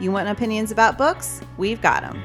You want opinions about books? We've got them.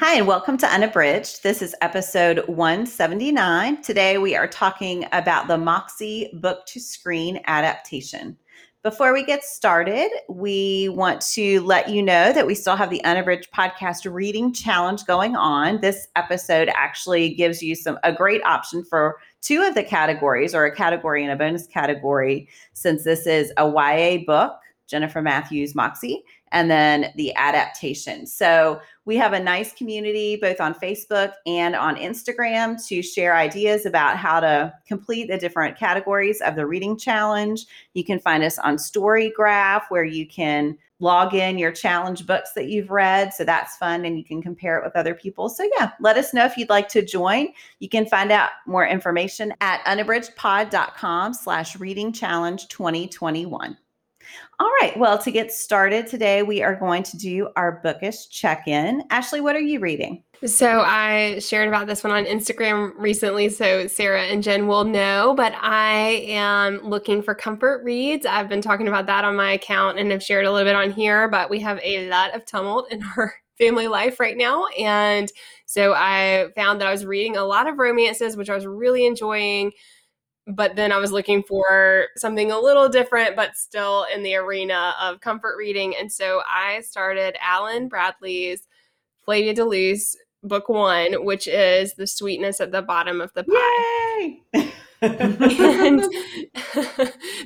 Hi, and welcome to Unabridged. This is episode 179. Today we are talking about the Moxie book to screen adaptation. Before we get started, we want to let you know that we still have the Unabridged podcast reading challenge going on. This episode actually gives you some a great option for two of the categories or a category and a bonus category since this is a YA book Jennifer Mathieu's Moxie, and then the adaptation. So we have a nice community both on Facebook and on Instagram to share ideas about how to complete the different categories of the reading challenge. You can find us on Storygraph where you can log in your challenge books that you've read. So that's fun and you can compare it with other people. So yeah, let us know if you'd like to join. You can find out more information at unabridgedpod.com slash reading challenge 2021. All right. Well, to get started today, we are going to do our bookish check in. Ashley, what are you reading? So, I shared about this one on Instagram recently, so Sarah and Jen will know, but I am looking for comfort reads. I've been talking about that on my account and have shared a little bit on here, but we have a lot of tumult in our family life right now. And so, I found that I was reading a lot of romances, which I was really enjoying but then I was looking for something a little different, but still in the arena of comfort reading. And so I started Alan Bradley's Flavia de Luce book one, which is The Sweetness at the Bottom of the Pie. Yay! and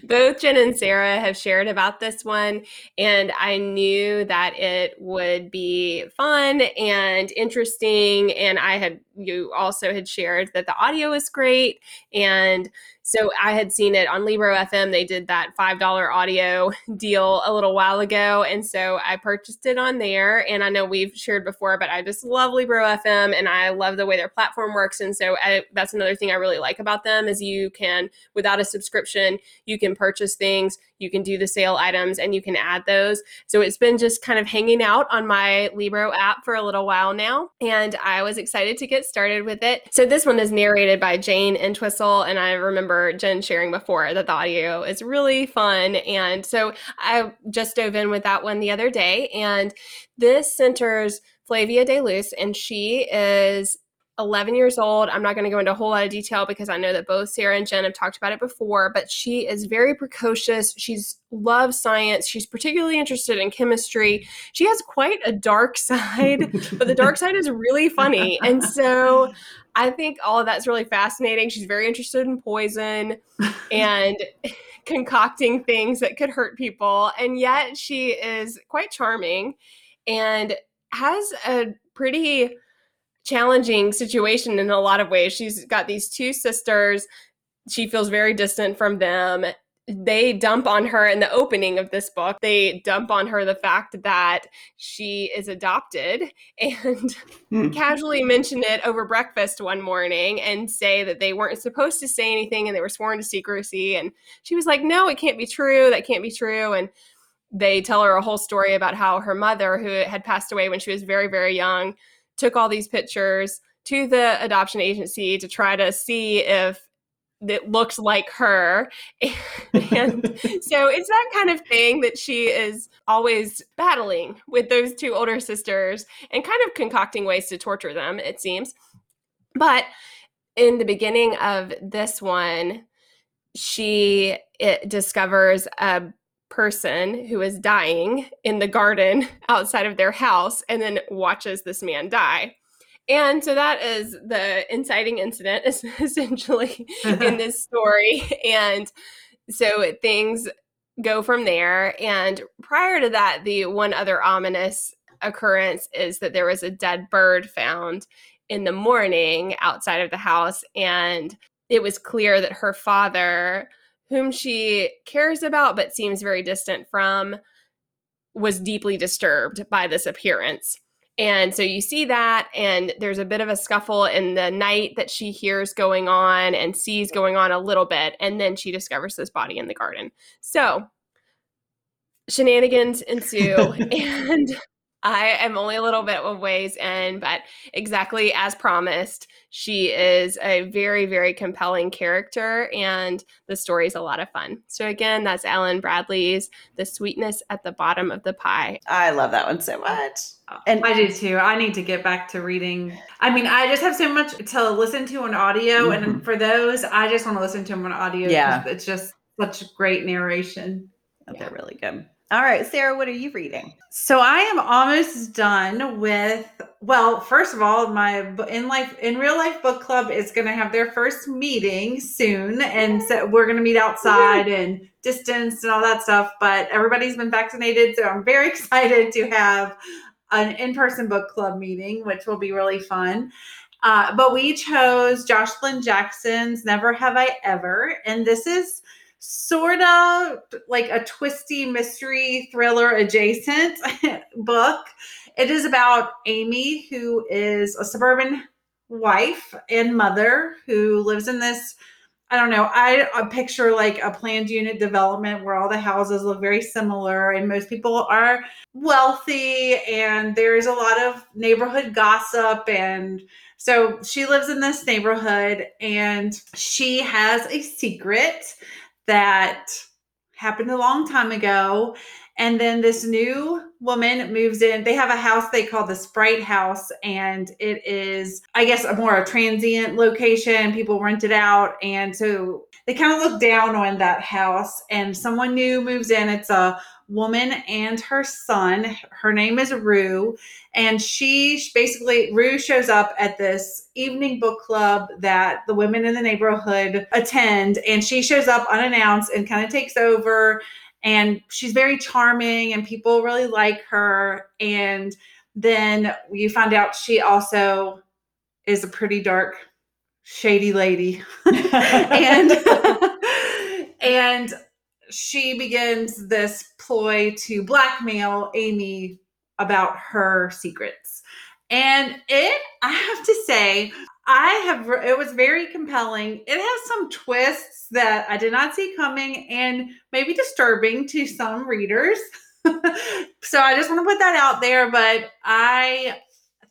both Jen and Sarah have shared about this one, and I knew that it would be fun and interesting. And I had you also had shared that the audio is great, and so I had seen it on Libro FM. They did that $5 audio deal a little while ago. And so I purchased it on there. And I know we've shared before, but I just love Libro FM and I love the way their platform works. And so I, that's another thing I really like about them is you can, without a subscription, you can purchase things, you can do the sale items and you can add those. So it's been just kind of hanging out on my Libro app for a little while now. And I was excited to get started with it. So this one is narrated by Jane Entwistle. And I remember Jen sharing before that the audio is really fun. And so I just dove in with that one the other day. And this centers Flavia de Luce, and she is 11 years old. I'm not going to go into a whole lot of detail because I know that both Sarah and Jen have talked about it before, but she is very precocious. She's loves science. She's particularly interested in chemistry. She has quite a dark side, but the dark side is really funny. And so I think all of that's really fascinating. She's very interested in poison and concocting things that could hurt people. And yet she is quite charming and has a pretty challenging situation in a lot of ways. She's got these two sisters. She feels very distant from them they dump on her in the opening of this book. They dump on her the fact that she is adopted and mm. casually mention it over breakfast one morning and say that they weren't supposed to say anything and they were sworn to secrecy. And she was like, No, it can't be true. That can't be true. And they tell her a whole story about how her mother, who had passed away when she was very, very young, took all these pictures to the adoption agency to try to see if that looks like her. and so it's that kind of thing that she is always battling with those two older sisters and kind of concocting ways to torture them, it seems. But in the beginning of this one, she discovers a person who is dying in the garden outside of their house and then watches this man die. And so that is the inciting incident, essentially, in this story. And so things go from there. And prior to that, the one other ominous occurrence is that there was a dead bird found in the morning outside of the house. And it was clear that her father, whom she cares about but seems very distant from, was deeply disturbed by this appearance. And so you see that, and there's a bit of a scuffle in the night that she hears going on and sees going on a little bit. And then she discovers this body in the garden. So shenanigans ensue. and I am only a little bit of ways in, but exactly as promised, she is a very, very compelling character, and the story is a lot of fun. So, again, that's Alan Bradley's The Sweetness at the Bottom of the Pie. I love that one so much. And I do too. I need to get back to reading. I mean, I just have so much to listen to on audio, mm-hmm. and for those, I just want to listen to them on audio. Yeah. It's just such great narration. Oh, they're really good. All right, Sarah, what are you reading? So I am almost done with. Well, first of all, my in life in real life book club is going to have their first meeting soon, and so we're going to meet outside and distance and all that stuff. But everybody's been vaccinated, so I'm very excited to have an in person book club meeting, which will be really fun. Uh, but we chose Joshilyn Jackson's "Never Have I Ever," and this is sort of like a twisty mystery thriller adjacent book. It is about Amy, who is a suburban wife and mother who lives in this. I don't know. I, I picture like a planned unit development where all the houses look very similar and most people are wealthy and there's a lot of neighborhood gossip and so she lives in this neighborhood and she has a secret that happened a long time ago. And then this new woman moves in. They have a house they call the Sprite House, and it is, I guess, a more a transient location. People rent it out, and so they kind of look down on that house. And someone new moves in. It's a woman and her son. Her name is Rue, and she basically Rue shows up at this evening book club that the women in the neighborhood attend, and she shows up unannounced and kind of takes over. And she's very charming, and people really like her. And then you find out she also is a pretty dark, shady lady, and and she begins this ploy to blackmail Amy about her secrets. And it, I have to say, I have, it was very compelling. It has some twists that I did not see coming and maybe disturbing to some readers. so I just want to put that out there. But I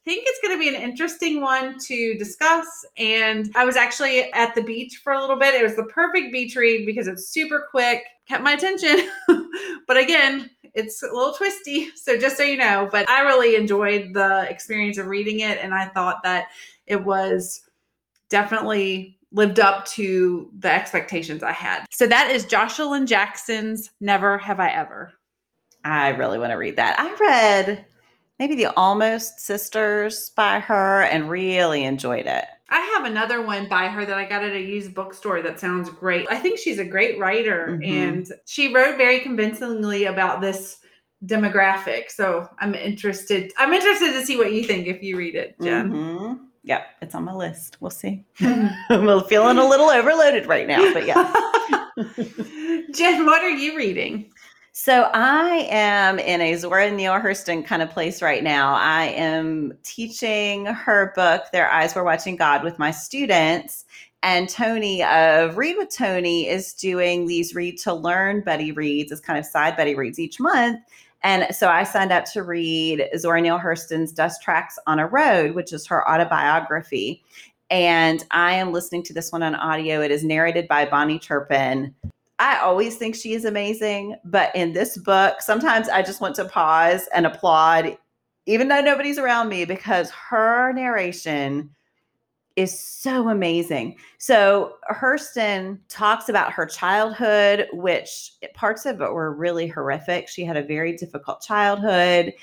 think it's going to be an interesting one to discuss. And I was actually at the beach for a little bit. It was the perfect beach read because it's super quick, kept my attention. but again, it's a little twisty. So just so you know, but I really enjoyed the experience of reading it. And I thought that it was definitely lived up to the expectations I had. So that is Joshilyn Jackson's Never Have I Ever. I really want to read that. I read maybe the Almost Sisters by her and really enjoyed it. I have another one by her that I got at a used bookstore that sounds great. I think she's a great writer mm-hmm. and she wrote very convincingly about this demographic. So I'm interested. I'm interested to see what you think if you read it, Jen. Mm-hmm. Yep, it's on my list. We'll see. I'm feeling a little overloaded right now, but yeah. Jen, what are you reading? So I am in a Zora Neale Hurston kind of place right now. I am teaching her book, Their Eyes Were Watching God, with my students. And Tony of Read with Tony is doing these read to learn buddy reads as kind of side buddy reads each month. And so I signed up to read Zora Neale Hurston's Dust Tracks on a Road, which is her autobiography. And I am listening to this one on audio. It is narrated by Bahni Turpin. I always think she is amazing, but in this book, sometimes I just want to pause and applaud, even though nobody's around me, because her narration is so amazing. So Hurston talks about her childhood, which parts of it were really horrific. She had a very difficult childhood.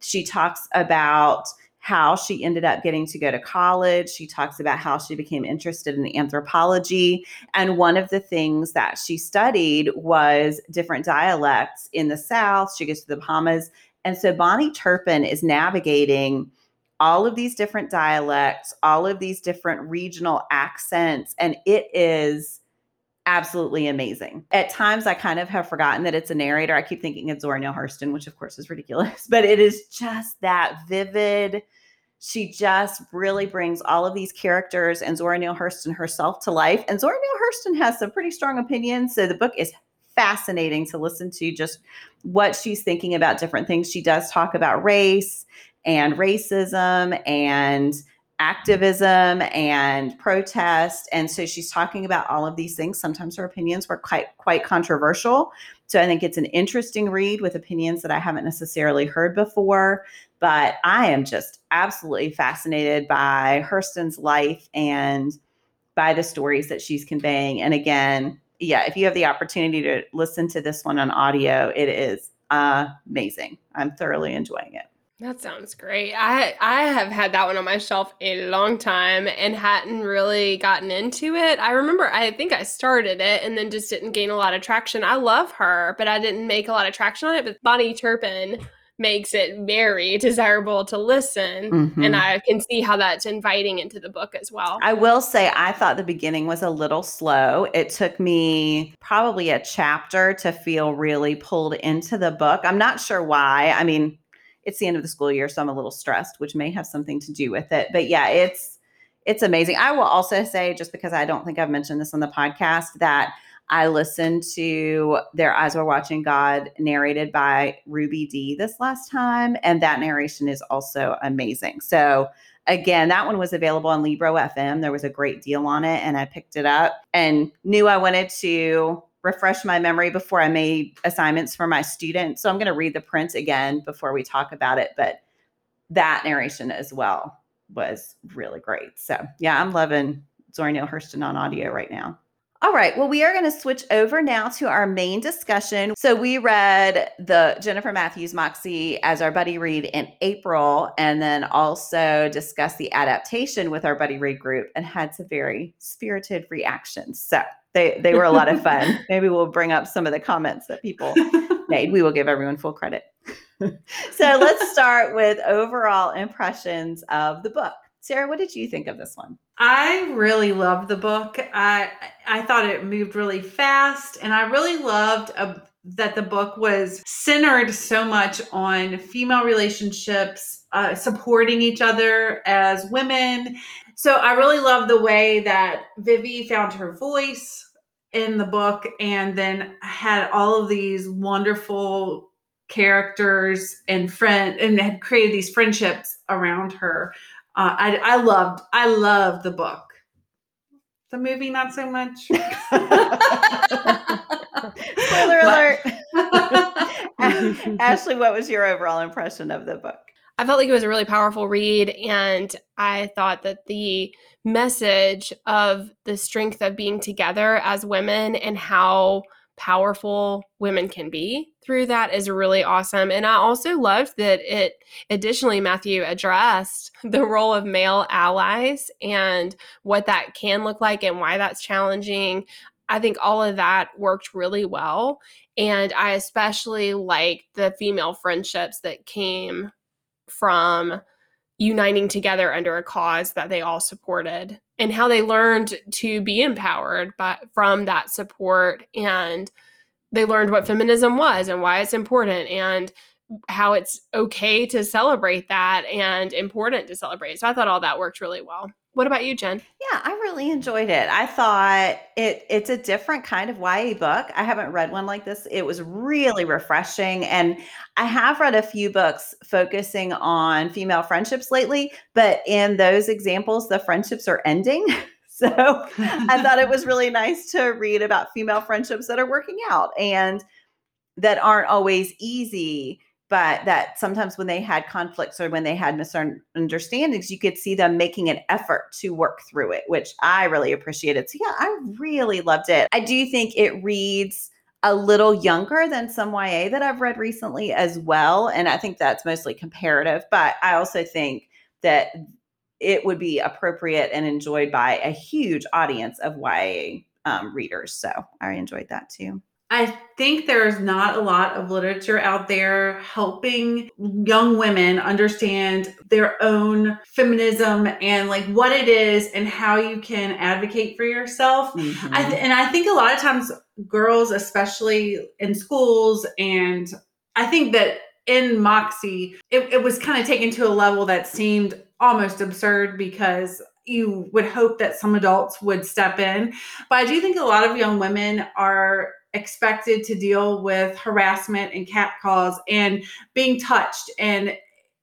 She talks about how she ended up getting to go to college. She talks about how she became interested in anthropology. And one of the things that she studied was different dialects in the South. She goes to the Bahamas. And so Bahni Turpin is navigating all of these different dialects, all of these different regional accents. And it is absolutely amazing. At times, I kind of have forgotten that it's a narrator. I keep thinking it's Zora Neale Hurston, which of course is ridiculous, but it is just that vivid. She just really brings all of these characters and Zora Neale Hurston herself to life. And Zora Neale Hurston has some pretty strong opinions. So the book is fascinating to listen to just what she's thinking about different things. She does talk about race and racism and activism and protest. And so she's talking about all of these things. Sometimes her opinions were quite quite controversial. So i think it's an interesting read with opinions that i haven't necessarily heard before. But i am just absolutely fascinated by hurston's life and by the stories that she's conveying. And again yeah if you have the opportunity to listen to this one on audio it is amazing. I'm thoroughly enjoying it that sounds great. I I have had that one on my shelf a long time and hadn't really gotten into it. I remember I think I started it and then just didn't gain a lot of traction. I love her, but I didn't make a lot of traction on it. But Bahni Turpin makes it very desirable to listen mm-hmm. and I can see how that's inviting into the book as well. I will say I thought the beginning was a little slow. It took me probably a chapter to feel really pulled into the book. I'm not sure why. I mean, it's the end of the school year, so I'm a little stressed, which may have something to do with it. But yeah, it's it's amazing. I will also say, just because I don't think I've mentioned this on the podcast, that I listened to Their Eyes Were Watching God narrated by Ruby Dee this last time, and that narration is also amazing. So again, that one was available on Libro FM. There was a great deal on it, and I picked it up and knew I wanted to refresh my memory before I made assignments for my students. So I'm going to read the print again before we talk about it. But that narration as well was really great. So yeah, I'm loving Zora Neale Hurston on audio right now. All right. Well, we are going to switch over now to our main discussion. So we read the Jennifer Mathieu's Moxie as our buddy read in April, and then also discussed the adaptation with our buddy read group and had some very spirited reactions. So they they were a lot of fun. Maybe we'll bring up some of the comments that people made. We will give everyone full credit. so let's start with overall impressions of the book. Sarah, what did you think of this one? I really loved the book. I I thought it moved really fast, and I really loved a, uh, that the book was centered so much on female relationships, uh, supporting each other as women, so I really love the way that Vivi found her voice in the book and then had all of these wonderful characters and friend and had created these friendships around her. Uh, I, I loved I loved the book. The movie, not so much. Spoiler alert. Ashley, what was your overall impression of the book? I felt like it was a really powerful read. And I thought that the message of the strength of being together as women and how powerful women can be through that is really awesome. And I also loved that it additionally, Mathieu addressed the role of male allies and what that can look like and why that's challenging. I think all of that worked really well. And I especially like the female friendships that came from uniting together under a cause that they all supported and how they learned to be empowered by, from that support and they learned what feminism was and why it's important and how it's okay to celebrate that and important to celebrate. So I thought all that worked really well. What about you, Jen? Yeah, I really enjoyed it. I thought it it's a different kind of YA book. I haven't read one like this. It was really refreshing and I have read a few books focusing on female friendships lately, but in those examples the friendships are ending. So I thought it was really nice to read about female friendships that are working out and that aren't always easy but that sometimes when they had conflicts or when they had misunderstandings, you could see them making an effort to work through it, which I really appreciated. So, yeah, I really loved it. I do think it reads a little younger than some YA that I've read recently as well. And I think that's mostly comparative, but I also think that it would be appropriate and enjoyed by a huge audience of YA um, readers. So I enjoyed that too. I think there's not a lot of literature out there helping young women understand their own feminism and like what it is and how you can advocate for yourself. Mhm. I th- and I think a lot of times girls, especially in schools, and I think that in Moxie, it, it was kind of taken to a level that seemed almost absurd because you would hope that some adults would step in. But I do think a lot of young women are expected to deal with harassment and catcalls and being touched and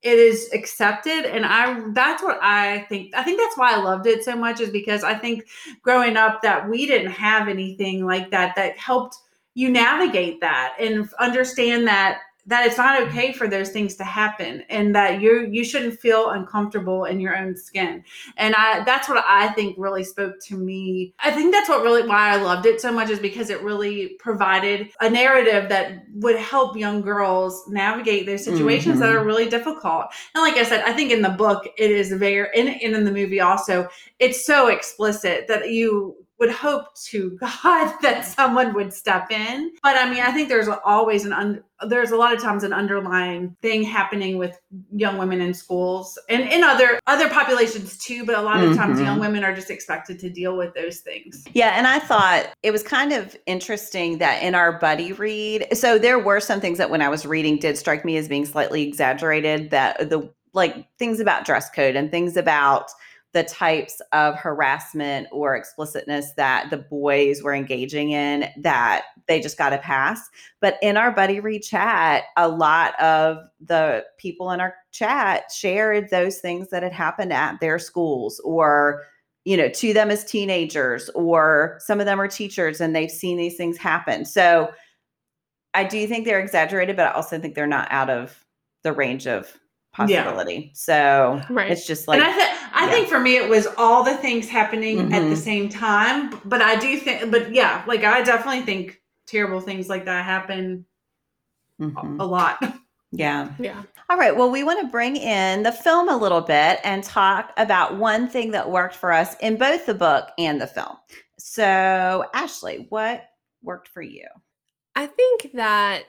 it is accepted and i that's what i think i think that's why i loved it so much is because i think growing up that we didn't have anything like that that helped you navigate that and understand that that it's not okay for those things to happen and that you you shouldn't feel uncomfortable in your own skin. And i that's what i think really spoke to me. I think that's what really why i loved it so much is because it really provided a narrative that would help young girls navigate those situations that Mhm. are really difficult. And like i said i think in the book it is very and, and in the movie also it's so explicit that you would hope to God that someone would step in. But I mean, I think there's always an un- there's a lot of times an underlying thing happening with young women in schools and in other other populations too. But a lot of times, Mhm. young women are just expected to deal with those things. Yeah, and I thought it was kind of interesting that in our buddy read, so there were some things that when I was reading did strike me as being slightly exaggerated. That the like things about dress code and things about the types of harassment or explicitness that the boys were engaging in that they just got to pass. But in our buddy read chat, a lot of the people in our chat shared those things that had happened at their schools or you know to them as teenagers or some of them are teachers and they've seen these things happen so i do think they're exaggerated but i also think they're not out of the range of Yeah. possibility so Right. it's just like and I, th- I yeah. think for me, it was all the things happening at the Mhm. same time. But I do think, but yeah, like I definitely think terrible things like that happen a- mhm, a lot. yeah Yeah. all right well we want to bring in the film a little bit and talk about one thing that worked for us in both the book and the film so ashley what worked for you I think that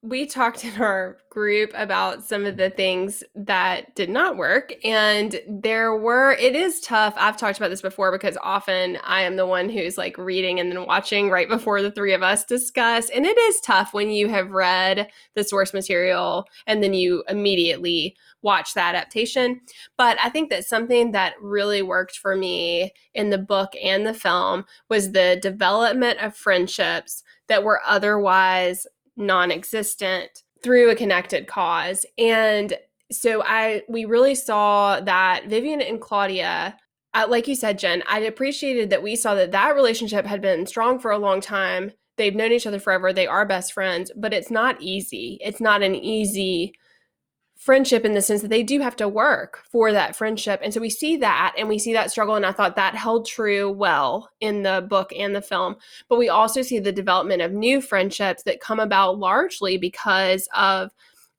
we talked in our group about some of the things that did not work. And there were, it is tough. I've talked about this before because often I am the one who's like reading and then watching right before the three of us discuss. And it is tough when you have read the source material and then you immediately watch the adaptation. But I think that something that really worked for me in the book and the film was the development of friendships that were otherwise non-existent through a connected cause. And so i we really saw that vivian and claudia uh, like you said jen i appreciated that we saw that that relationship had been strong for a long time. They've known each other forever. They are best friends but it's not easy. It's not an easy friendship in the sense that they do have to work for that friendship. And so we see that and we see that struggle. And I thought that held true well in the book and the film. But we also see the development of new friendships that come about largely because of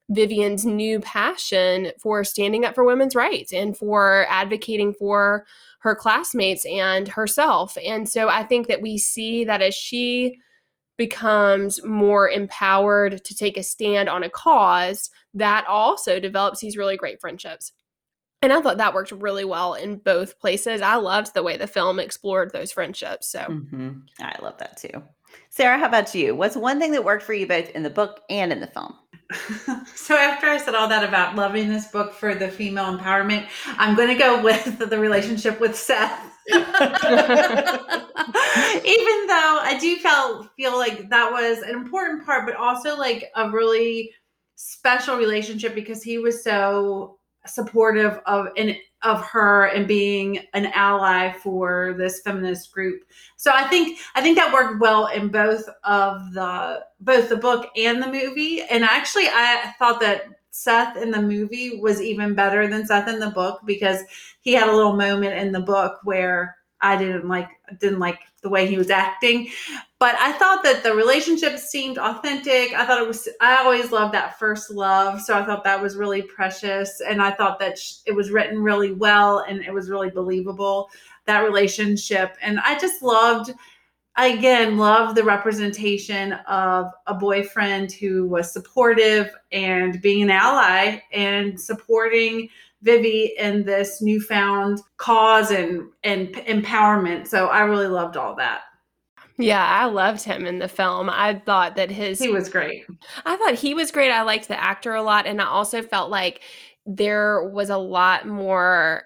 Vivian's new passion for standing up for women's rights and for advocating for her classmates and herself. And so I think that we see that as she becomes more empowered to take a stand on a cause, that also develops these really great friendships. And I thought that worked really well in both places. I loved the way the film explored those friendships. So, Mhm. I love that too. Sarah, how about you? What's one thing that worked for you both in the book and in the film? so after I said all that about loving this book for the female empowerment, I'm going to go with the relationship with Seth. Even though I do feel feel like that was an important part, but also like a really special relationship because he was so supportive of and of her and being an ally for this feminist group. So I think I think that worked well in both of the both the book and the movie. And actually I thought that Seth in the movie was even better than Seth in the book because he had a little moment in the book where I didn't like didn't like the way he was acting. But I thought that the relationship seemed authentic. I thought it was I always loved that first love, so I thought that was really precious and I thought that it was written really well and it was really believable that relationship and I just loved I again love the representation of a boyfriend who was supportive and being an ally and supporting Vivi in this newfound cause and and empowerment. So I really loved all that. Yeah, I loved him in the film. I thought that his He was great. I thought he was great. I liked the actor a lot and I also felt like there was a lot more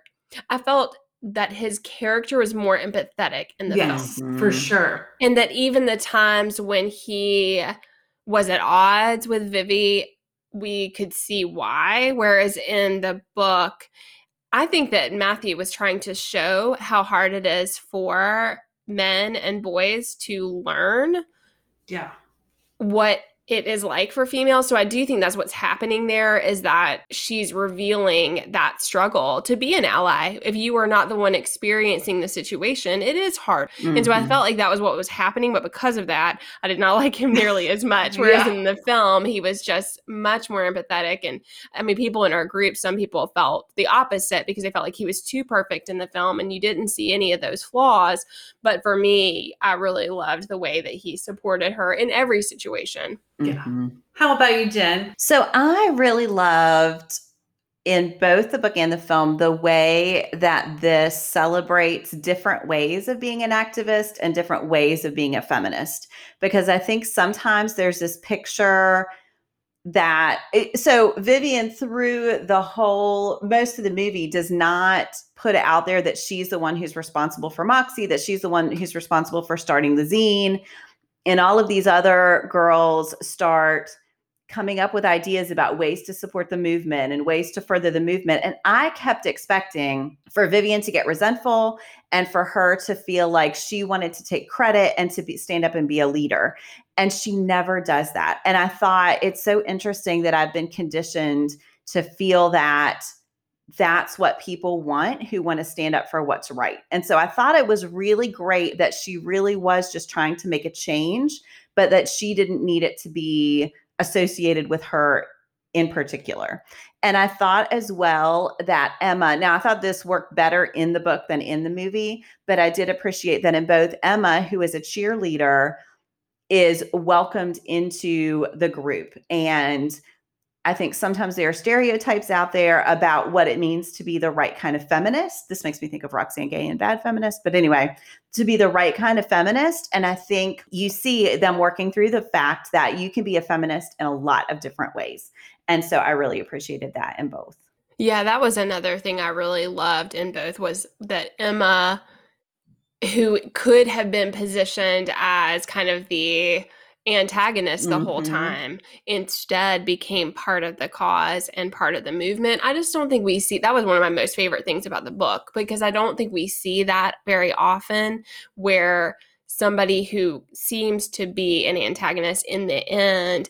I felt that his character was more empathetic in the Yes, film. for Mhm. sure. And that even the times when he was at odds with Vivi, we could see why. Whereas in the book, I think that Mathieu was trying to show how hard it is for men and boys to learn Yeah. what it is like for females. So I do think that's what's happening there is that she's revealing that struggle to be an ally. If you are not the one experiencing the situation, it is hard. And so I Mhm. felt like that was what was happening, but because of that, I did not like him nearly as much. Whereas Yeah. in the film, he was just much more empathetic. And I mean, people in our group, some people felt the opposite because they felt like he was too perfect in the film and you didn't see any of those flaws. But for me, I really loved the way that he supported her in every situation. Yeah. Mhm. How about you, Jen? So I really loved in both the book and the film the way that this celebrates different ways of being an activist and different ways of being a feminist. Because I think sometimes there's this picture that it, so Vivian through the whole most of the movie does not put it out there that she's the one who's responsible for Moxie, that she's the one who's responsible for starting the zine. And all of these other girls start coming up with ideas about ways to support the movement and ways to further the movement. And I kept expecting for Vivian to get resentful and for her to feel like she wanted to take credit and to be, stand up and be a leader. And she never does that. And I thought it's so interesting that I've been conditioned to feel that that's what people want who want to stand up for what's right. And so I thought it was really great that she really was just trying to make a change, but that she didn't need it to be associated with her in particular. And I thought as well that Emma, now I thought this worked better in the book than in the movie, but I did appreciate that in both Emma, who is a cheerleader, is welcomed into the group. And I think sometimes there are stereotypes out there about what it means to be the right kind of feminist. This makes me think of Roxane Gay and Bad Feminist. But anyway, to be the right kind of feminist. And I think you see them working through the fact that you can be a feminist in a lot of different ways. And so I really appreciated that in both. Yeah, that was another thing I really loved in both was that Emma, who could have been positioned as kind of the antagonist the whole Mhm. time, instead became part of the cause and part of the movement. I just don't think we see that was one of my most favorite things about the book because I don't think we see that very often where somebody who seems to be an antagonist in the end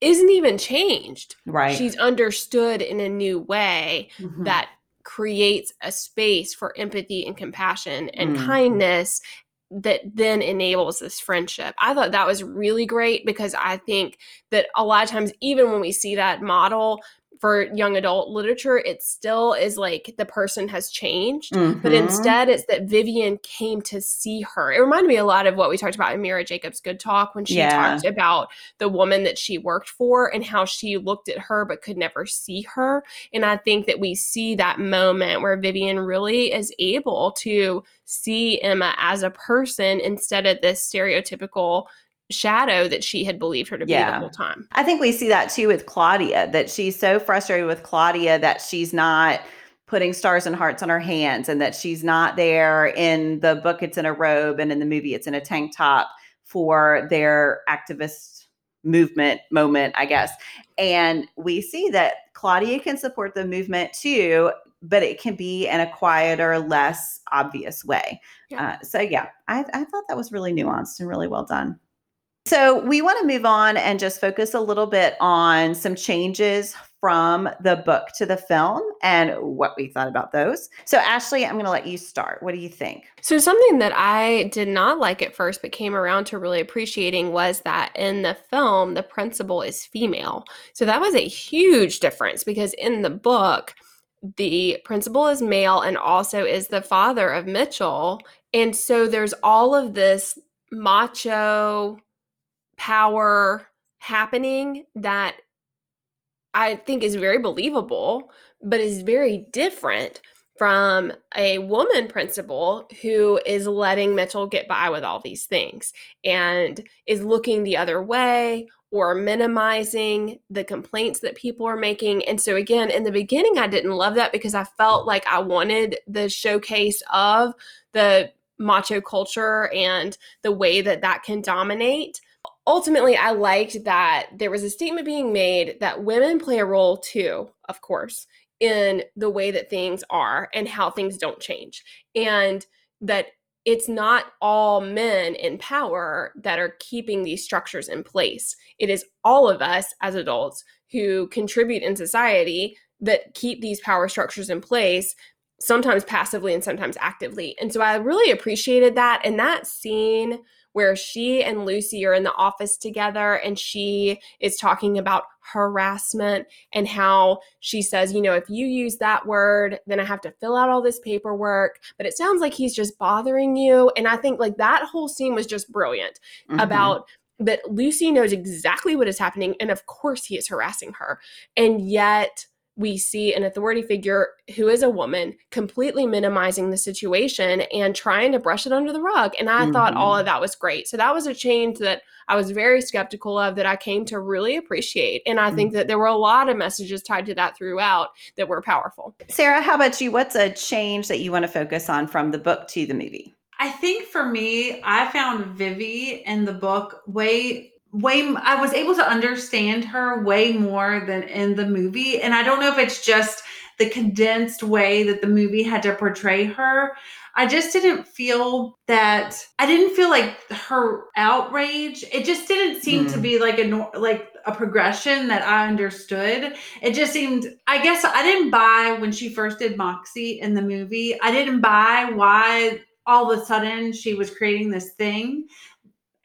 isn't even changed. Right. She's understood in a new way Mhm. that creates a space for empathy and compassion and Mhm. kindness that then enables this friendship. I thought that was really great because I think that a lot of times, even when we see that model for young adult literature, it still is like the person has changed. But Mhm. instead, it's that Vivian came to see her. It reminded me a lot of what we talked about in Mira Jacob's Good Talk when she Yeah. talked about the woman that she worked for and how she looked at her but could never see her. And I think that we see that moment where Vivian really is able to see Emma as a person instead of this stereotypical shadow that she had believed her to be the whole time. I think we see that too with Claudia, that she's so frustrated with Claudia that she's not putting stars and hearts on her hands and that she's not there in the book it's in a robe and in the movie it's in a tank top for their activist movement moment i guess and we see that claudia can support the movement too but it can be in a quieter less obvious way Yeah. uh, so yeah I, I thought that was really nuanced and really well done so we want to move on and just focus a little bit on some changes from the book to the film and what we thought about those. So Ashley, I'm going to let you start. What do you think? So, something that I did not like at first, but came around to really appreciating was that in the film, the principal is female. So, that was a huge difference because in the book, the principal is male and also is the father of Mitchell. And so, there's all of this macho power happening that I think is very believable, but is very different from a woman principal who is letting Mitchell get by with all these things and is looking the other way or minimizing the complaints that people are making. And so, again, in the beginning, I didn't love that because I felt like I wanted the showcase of the macho culture and the way that that can dominate. Ultimately, I liked that there was a statement being made that women play a role too, of course, in the way that things are and how things don't change. And that it's not all men in power that are keeping these structures in place. It is all of us as adults who contribute in society that keep these power structures in place, sometimes passively and sometimes actively. And so I really appreciated that. And that scene where she and Lucy are in the office together and she is talking about harassment and how she says, you know, if you use that word, then I have to fill out all this paperwork. But it sounds like he's just bothering you. And I think like that whole scene was just brilliant mm-hmm. about that Lucy knows exactly what is happening. And of course, he is harassing her. And yet, we see an authority figure who is a woman completely minimizing the situation and trying to brush it under the rug. And I mm-hmm. thought all of that was great. So that was a change that I was very skeptical of that I came to really appreciate. And I mm-hmm. think that there were a lot of messages tied to that throughout that were powerful. Sarah, how about you? What's a change that you want to focus on from the book to the movie? I think for me, I found Vivi in the book way way I was able to understand her way more than in the movie and I don't know if it's just the condensed way that the movie had to portray her. I just didn't feel that I didn't feel like her outrage. It just didn't seem mm. to be like a like a progression that I understood. It just seemed I guess I didn't buy when she first did Moxie in the movie. I didn't buy why all of a sudden she was creating this thing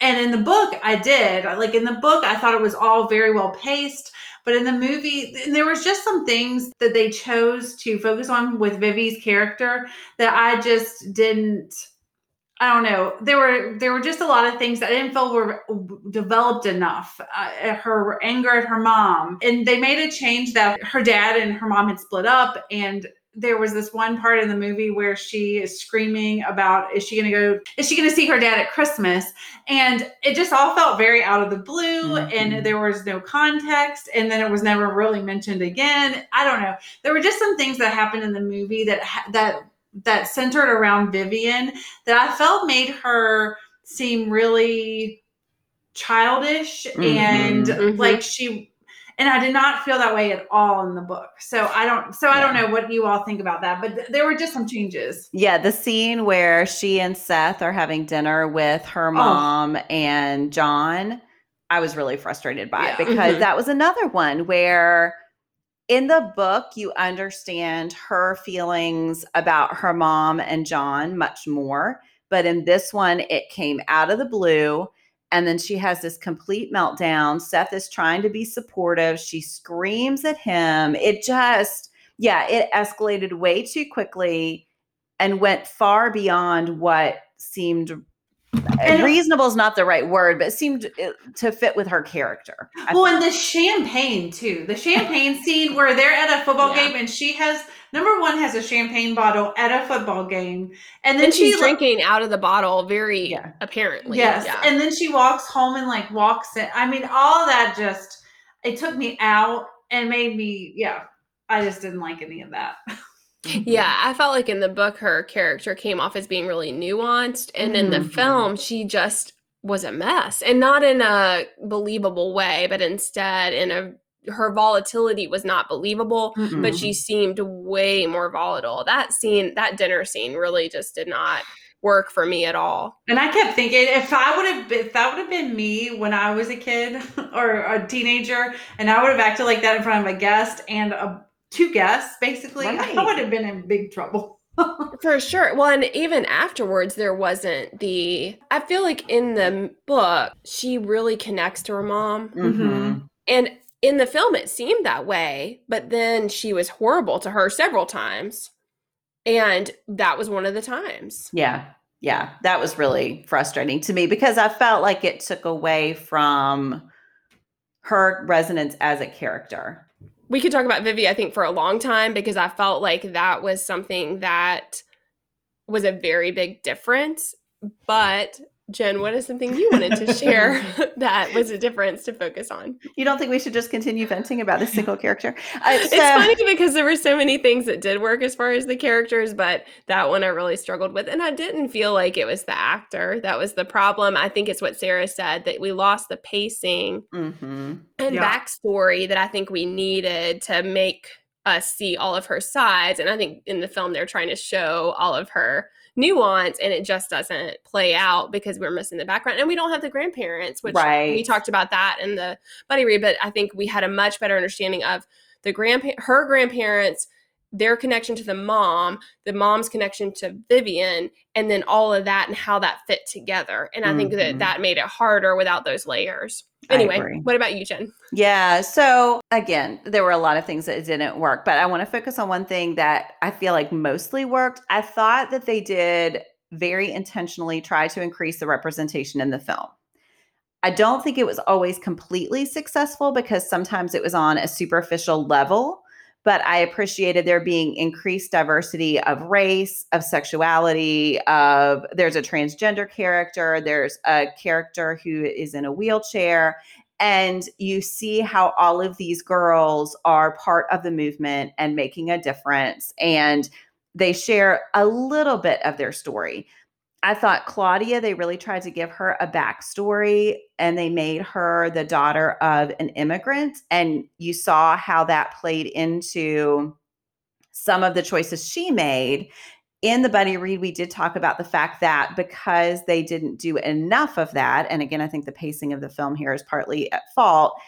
and in the book, I did. Like in the book, I thought it was all very well paced. But in the movie, there was just some things that they chose to focus on with Vivi's character that I just didn't. I don't know. There were there were just a lot of things that I didn't feel were developed enough. Uh, her anger at her mom, and they made a change that her dad and her mom had split up, and there was this one part in the movie where she is screaming about is she going to go is she going to see her dad at christmas and it just all felt very out of the blue mm-hmm. and there was no context and then it was never really mentioned again i don't know there were just some things that happened in the movie that that that centered around vivian that i felt made her seem really childish mm-hmm. and mm-hmm. like she and I did not feel that way at all in the book. So I don't so I don't know what you all think about that, but th- there were just some changes. Yeah, the scene where she and Seth are having dinner with her oh. mom oh. and John, I was really frustrated by yeah. it because mm-hmm. that was another one where in the book you understand her feelings about her mom and John much more, but in this one it came out of the blue and then she has this complete meltdown. Seth is trying to be supportive. She screams at him. It just, yeah, it escalated way too quickly and went far beyond what seemed reasonable is not the right word, but it seemed uh, to fit with her character. well, and the champagne too. The champagne scene where they're at a football yeah. game and she has number one has a champagne bottle at a football game, and then and she's she, drinking out of the bottle very yeah. apparently. Yes, yeah. and then she walks home and like walks in. I mean, all that just it took me out and made me yeah. I just didn't like any of that. Yeah, I felt like in the book her character came off as being really nuanced and in the mm-hmm. film she just was a mess and not in a believable way, but instead in a her volatility was not believable, mm but she seemed way more volatile. That scene, that dinner scene really just did not work for me at all. And I kept thinking if I would have been, if that would have been me when I was a kid or a teenager and I would have acted like that in front of a guest and a two guests, basically, right. I would have been in big trouble. For sure. Well, and even afterwards, there wasn't the. I feel like in the book, she really connects to her mom. Mm-hmm. And in the film, it seemed that way, but then she was horrible to her several times. And that was one of the times. Yeah. Yeah, that was really frustrating to me because I felt like it took away from her resonance as a character. We could talk about Vivi, I think, for a long time because I felt like that was something that was a very big difference. But Jen, what is something you wanted to share that was a difference to focus on? You don't think we should just continue venting about this single character? Uh, so- it's funny because there were so many things that did work as far as the characters, but that one I really struggled with. And I didn't feel like it was the actor that was the problem. I think it's what Sarah said that we lost the pacing mm-hmm. and yeah. backstory that I think we needed to make us see all of her sides. And I think in the film, they're trying to show all of her nuance and it just doesn't play out because we're missing the background and we don't have the grandparents which right. we talked about that in the buddy read but i think we had a much better understanding of the grandpa her grandparents their connection to the mom, the mom's connection to Vivian, and then all of that and how that fit together. And I mm-hmm. think that mm-hmm. that made it harder without those layers. Anyway, what about you, Jen? Yeah. So again, there were a lot of things that didn't work, but I want to focus on one thing that I feel like mostly worked. I thought that they did very intentionally try to increase the representation in the film. I don't think it was always completely successful because sometimes it was on a superficial level but I appreciated there being increased diversity of race, of sexuality, of there's a transgender character, there's a character who is in a wheelchair. And you see how all of these girls are part of the movement and making a difference. And they share a little bit of their story. I thought Claudia, they really tried to give her a backstory and they made her the daughter of an immigrant. And you saw how that played into some of the choices she made. In the Buddy Read, we did talk about the fact that because they didn't do enough of that, and again, I think the pacing of the film here is partly at fault,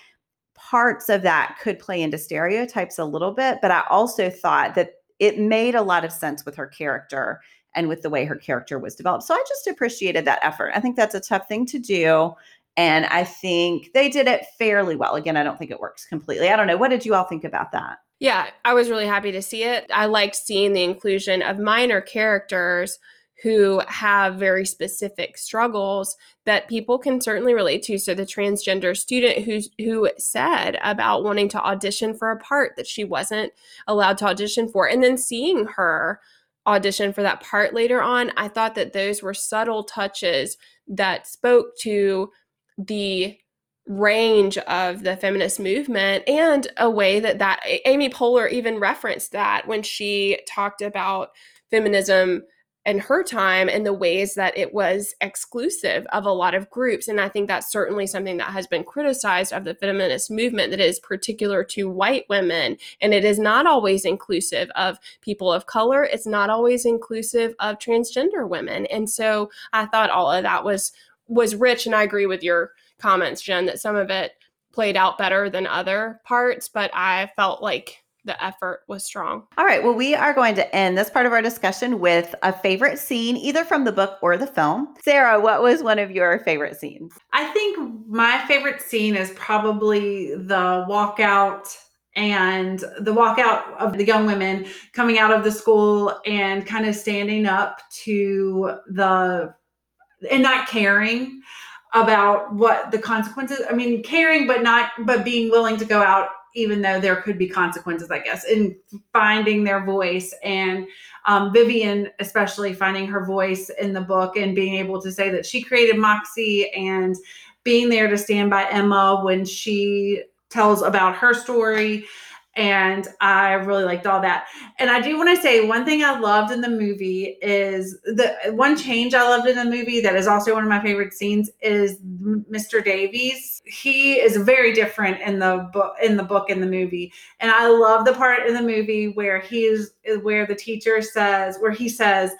parts of that could play into stereotypes a little bit. But I also thought that it made a lot of sense with her character and with the way her character was developed. So I just appreciated that effort. I think that's a tough thing to do. And I think they did it fairly well. Again, I don't think it works completely. I don't know. What did you all think about that? Yeah, I was really happy to see it. I liked seeing the inclusion of minor characters who have very specific struggles that people can certainly relate to. So the transgender student who who said about wanting to audition for a part that she wasn't allowed to audition for and then seeing her audition for that part later on, I thought that those were subtle touches that spoke to the range of the feminist movement and a way that that Amy Poehler even referenced that when she talked about feminism and her time and the ways that it was exclusive of a lot of groups. And I think that's certainly something that has been criticized of the feminist movement that is particular to white women. And it is not always inclusive of people of color, it's not always inclusive of transgender women. And so I thought all of that was was rich and I agree with your comments, Jen, that some of it played out better than other parts, but I felt like the effort was strong. All right. Well, we are going to end this part of our discussion with a favorite scene, either from the book or the film. Sarah, what was one of your favorite scenes? I think my favorite scene is probably the walkout and the walkout of the young women coming out of the school and kind of standing up to the and not caring about what the consequences i mean caring but not but being willing to go out even though there could be consequences, I guess, in finding their voice. And um, Vivian, especially finding her voice in the book and being able to say that she created Moxie and being there to stand by Emma when she tells about her story and I really liked all that. And I do want to say one thing I loved in the movie is the one change I loved in the movie that is also one of my favorite scenes is Mr. Davies. He is very different in the book in the book in the movie. And I love the part in the movie where he's where the teacher says where he says,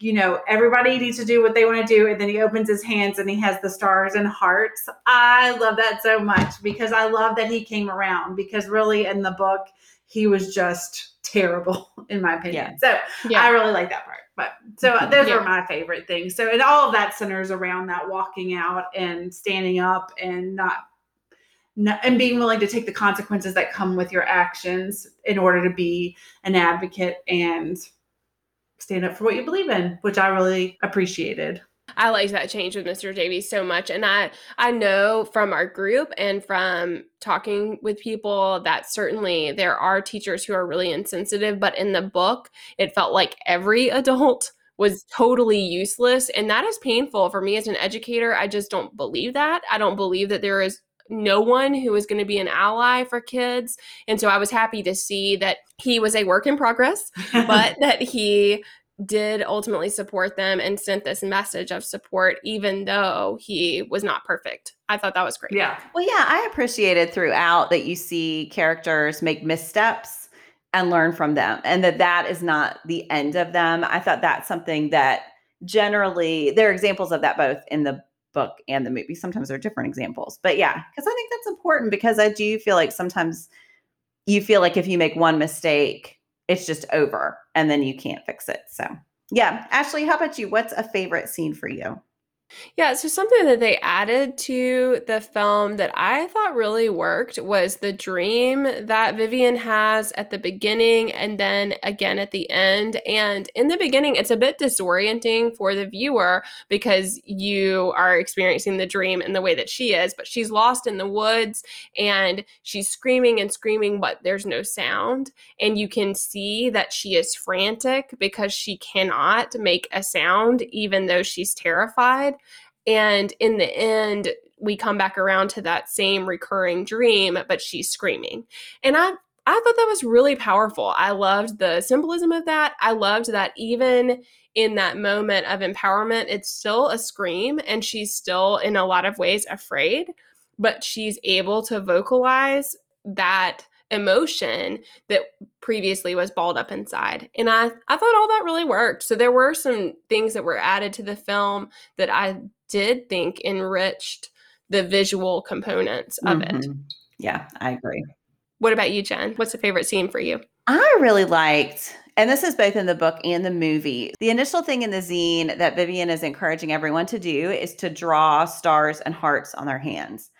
you know, everybody needs to do what they want to do. And then he opens his hands and he has the stars and hearts. I love that so much because I love that he came around because really in the book, he was just terrible, in my opinion. Yeah. So yeah. I really like that part. But so mm-hmm. those yeah. are my favorite things. So, and all of that centers around that walking out and standing up and not, not and being willing to take the consequences that come with your actions in order to be an advocate and stand up for what you believe in, which I really appreciated. I liked that change with Mr. Davies so much. And I I know from our group and from talking with people that certainly there are teachers who are really insensitive, but in the book, it felt like every adult was totally useless. And that is painful for me as an educator. I just don't believe that. I don't believe that there is no one who is going to be an ally for kids. And so I was happy to see that he was a work in progress, but that he did ultimately support them and sent this message of support, even though he was not perfect. I thought that was great. Yeah. Well, yeah, I appreciated throughout that you see characters make missteps and learn from them, and that that is not the end of them. I thought that's something that generally there are examples of that both in the book and the movie. Sometimes they're different examples, but yeah, because I think that's important because I do feel like sometimes you feel like if you make one mistake, it's just over and then you can't fix it. So, yeah. Ashley, how about you? What's a favorite scene for you? Yeah, so something that they added to the film that I thought really worked was the dream that Vivian has at the beginning and then again at the end. And in the beginning, it's a bit disorienting for the viewer because you are experiencing the dream in the way that she is, but she's lost in the woods and she's screaming and screaming, but there's no sound. And you can see that she is frantic because she cannot make a sound, even though she's terrified. And in the end, we come back around to that same recurring dream, but she's screaming. And I I thought that was really powerful. I loved the symbolism of that. I loved that even in that moment of empowerment, it's still a scream and she's still in a lot of ways afraid, but she's able to vocalize that emotion that previously was balled up inside. And I, I thought all that really worked. So there were some things that were added to the film that I did think enriched the visual components of mm-hmm. it. Yeah, I agree. What about you, Jen? What's the favorite scene for you? I really liked, and this is both in the book and the movie. The initial thing in the zine that Vivian is encouraging everyone to do is to draw stars and hearts on their hands.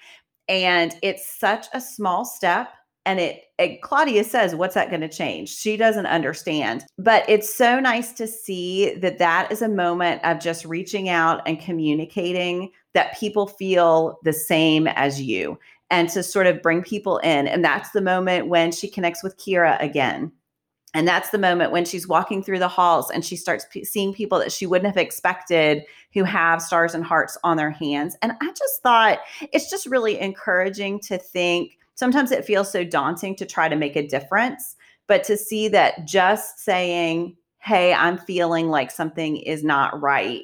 And it's such a small step and it, claudia says what's that going to change she doesn't understand but it's so nice to see that that is a moment of just reaching out and communicating that people feel the same as you and to sort of bring people in and that's the moment when she connects with Kiera again and that's the moment when she's walking through the halls and she starts p- seeing people that she wouldn't have expected who have stars and hearts on their hands. And I just thought it's just really encouraging to think sometimes it feels so daunting to try to make a difference. But to see that just saying, hey, I'm feeling like something is not right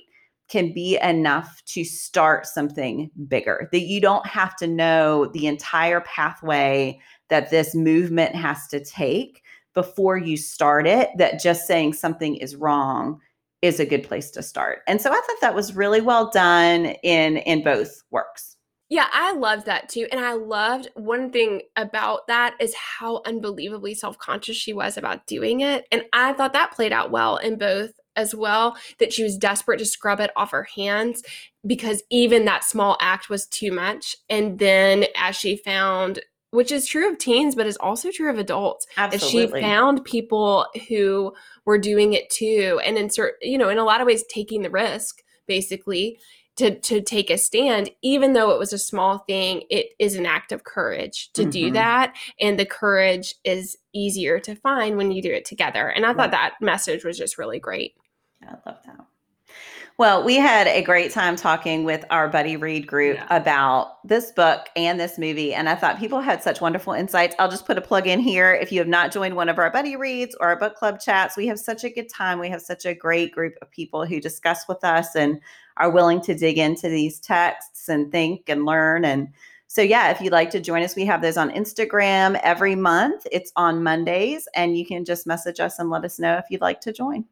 can be enough to start something bigger, that you don't have to know the entire pathway that this movement has to take before you start it, that just saying something is wrong is a good place to start. And so I thought that was really well done in in both works. Yeah, I loved that too. And I loved one thing about that is how unbelievably self conscious she was about doing it. And I thought that played out well in both as well, that she was desperate to scrub it off her hands because even that small act was too much. And then as she found, which is true of teens, but is also true of adults, Absolutely. she found people who were doing it too. And insert, you know, in a lot of ways, taking the risk basically to to take a stand even though it was a small thing it is an act of courage to mm-hmm. do that and the courage is easier to find when you do it together and i thought that message was just really great i love that well, we had a great time talking with our buddy read group yeah. about this book and this movie. And I thought people had such wonderful insights. I'll just put a plug in here. If you have not joined one of our buddy reads or our book club chats, we have such a good time. We have such a great group of people who discuss with us and are willing to dig into these texts and think and learn. And so, yeah, if you'd like to join us, we have those on Instagram every month. It's on Mondays, and you can just message us and let us know if you'd like to join.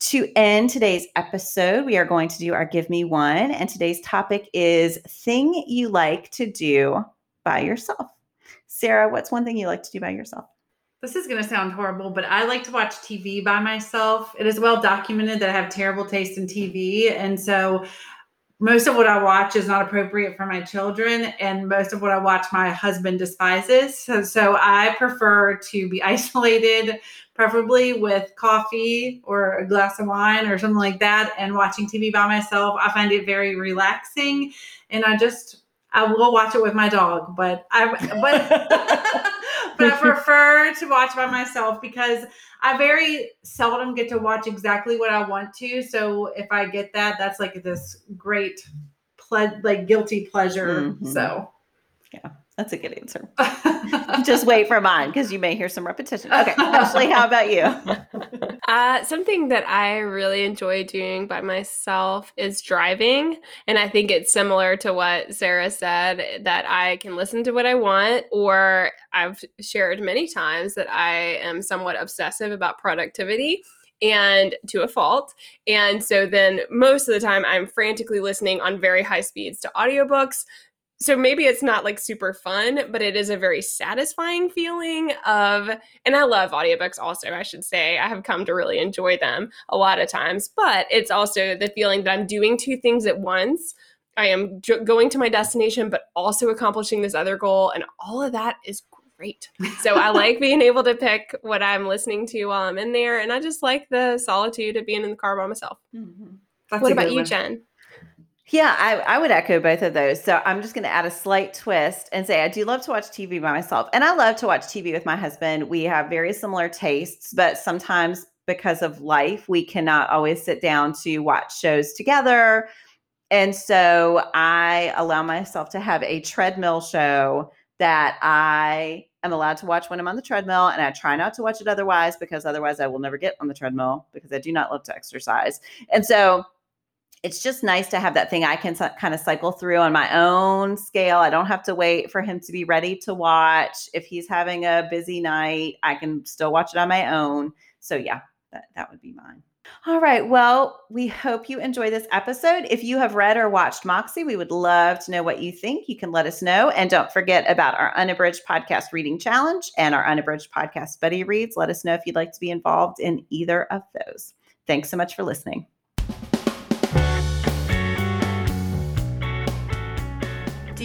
To end today's episode, we are going to do our Give Me One. And today's topic is Thing You Like to Do by Yourself. Sarah, what's one thing you like to do by yourself? This is going to sound horrible, but I like to watch TV by myself. It is well documented that I have terrible taste in TV. And so most of what I watch is not appropriate for my children. And most of what I watch, my husband despises. So, so I prefer to be isolated, preferably with coffee or a glass of wine or something like that, and watching TV by myself. I find it very relaxing, and I just I will watch it with my dog, but I but but I prefer to watch by myself because I very seldom get to watch exactly what I want to. So if I get that, that's like this great ple- like guilty pleasure. Mhm. So That's a good answer. Just wait for mine because you may hear some repetition. Okay, Ashley, how about you? Uh, something that I really enjoy doing by myself is driving. And I think it's similar to what Sarah said that I can listen to what I want, or I've shared many times that I am somewhat obsessive about productivity and to a fault. And so then most of the time I'm frantically listening on very high speeds to audiobooks. So maybe it's not like super fun, but it is a very satisfying feeling of and I love audiobooks also, I should say. I have come to really enjoy them a lot of times, but it's also the feeling that I'm doing two things at once. I am j- going to my destination, but also accomplishing this other goal, and all of that is great. So I like being able to pick what I'm listening to while I'm in there, and I just like the solitude of being in the car by myself. Mm-hmm. that's what about you, one. Jen? Yeah, I, I would echo both of those. So I'm just going to add a slight twist and say I do love to watch TV by myself. And I love to watch TV with my husband. We have very similar tastes, but sometimes because of life, we cannot always sit down to watch shows together. And so I allow myself to have a treadmill show that I am allowed to watch when I'm on the treadmill. And I try not to watch it otherwise because otherwise I will never get on the treadmill because I do not love to exercise. And so it's just nice to have that thing I can kind of cycle through on my own scale. I don't have to wait for him to be ready to watch. If he's having a busy night, I can still watch it on my own. So yeah, that, that would be mine. All right. Well, we hope you enjoy this episode. If you have read or watched Moxie, we would love to know what you think. You can let us know. And don't forget about our Unabridged Podcast Reading Challenge and our Unabridged Podcast Buddy Reads. Let us know if you'd like to be involved in either of those. Thanks so much for listening.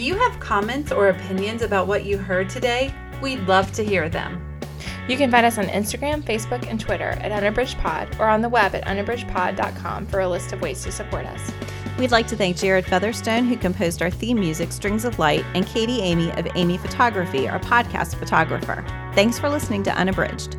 You have comments or opinions about what you heard today? We'd love to hear them. You can find us on Instagram, Facebook, and Twitter at UnabridgedPod or on the web at unabridgedpod.com for a list of ways to support us. We'd like to thank Jared Featherstone, who composed our theme music, Strings of Light, and Katie Amy of Amy Photography, our podcast photographer. Thanks for listening to Unabridged.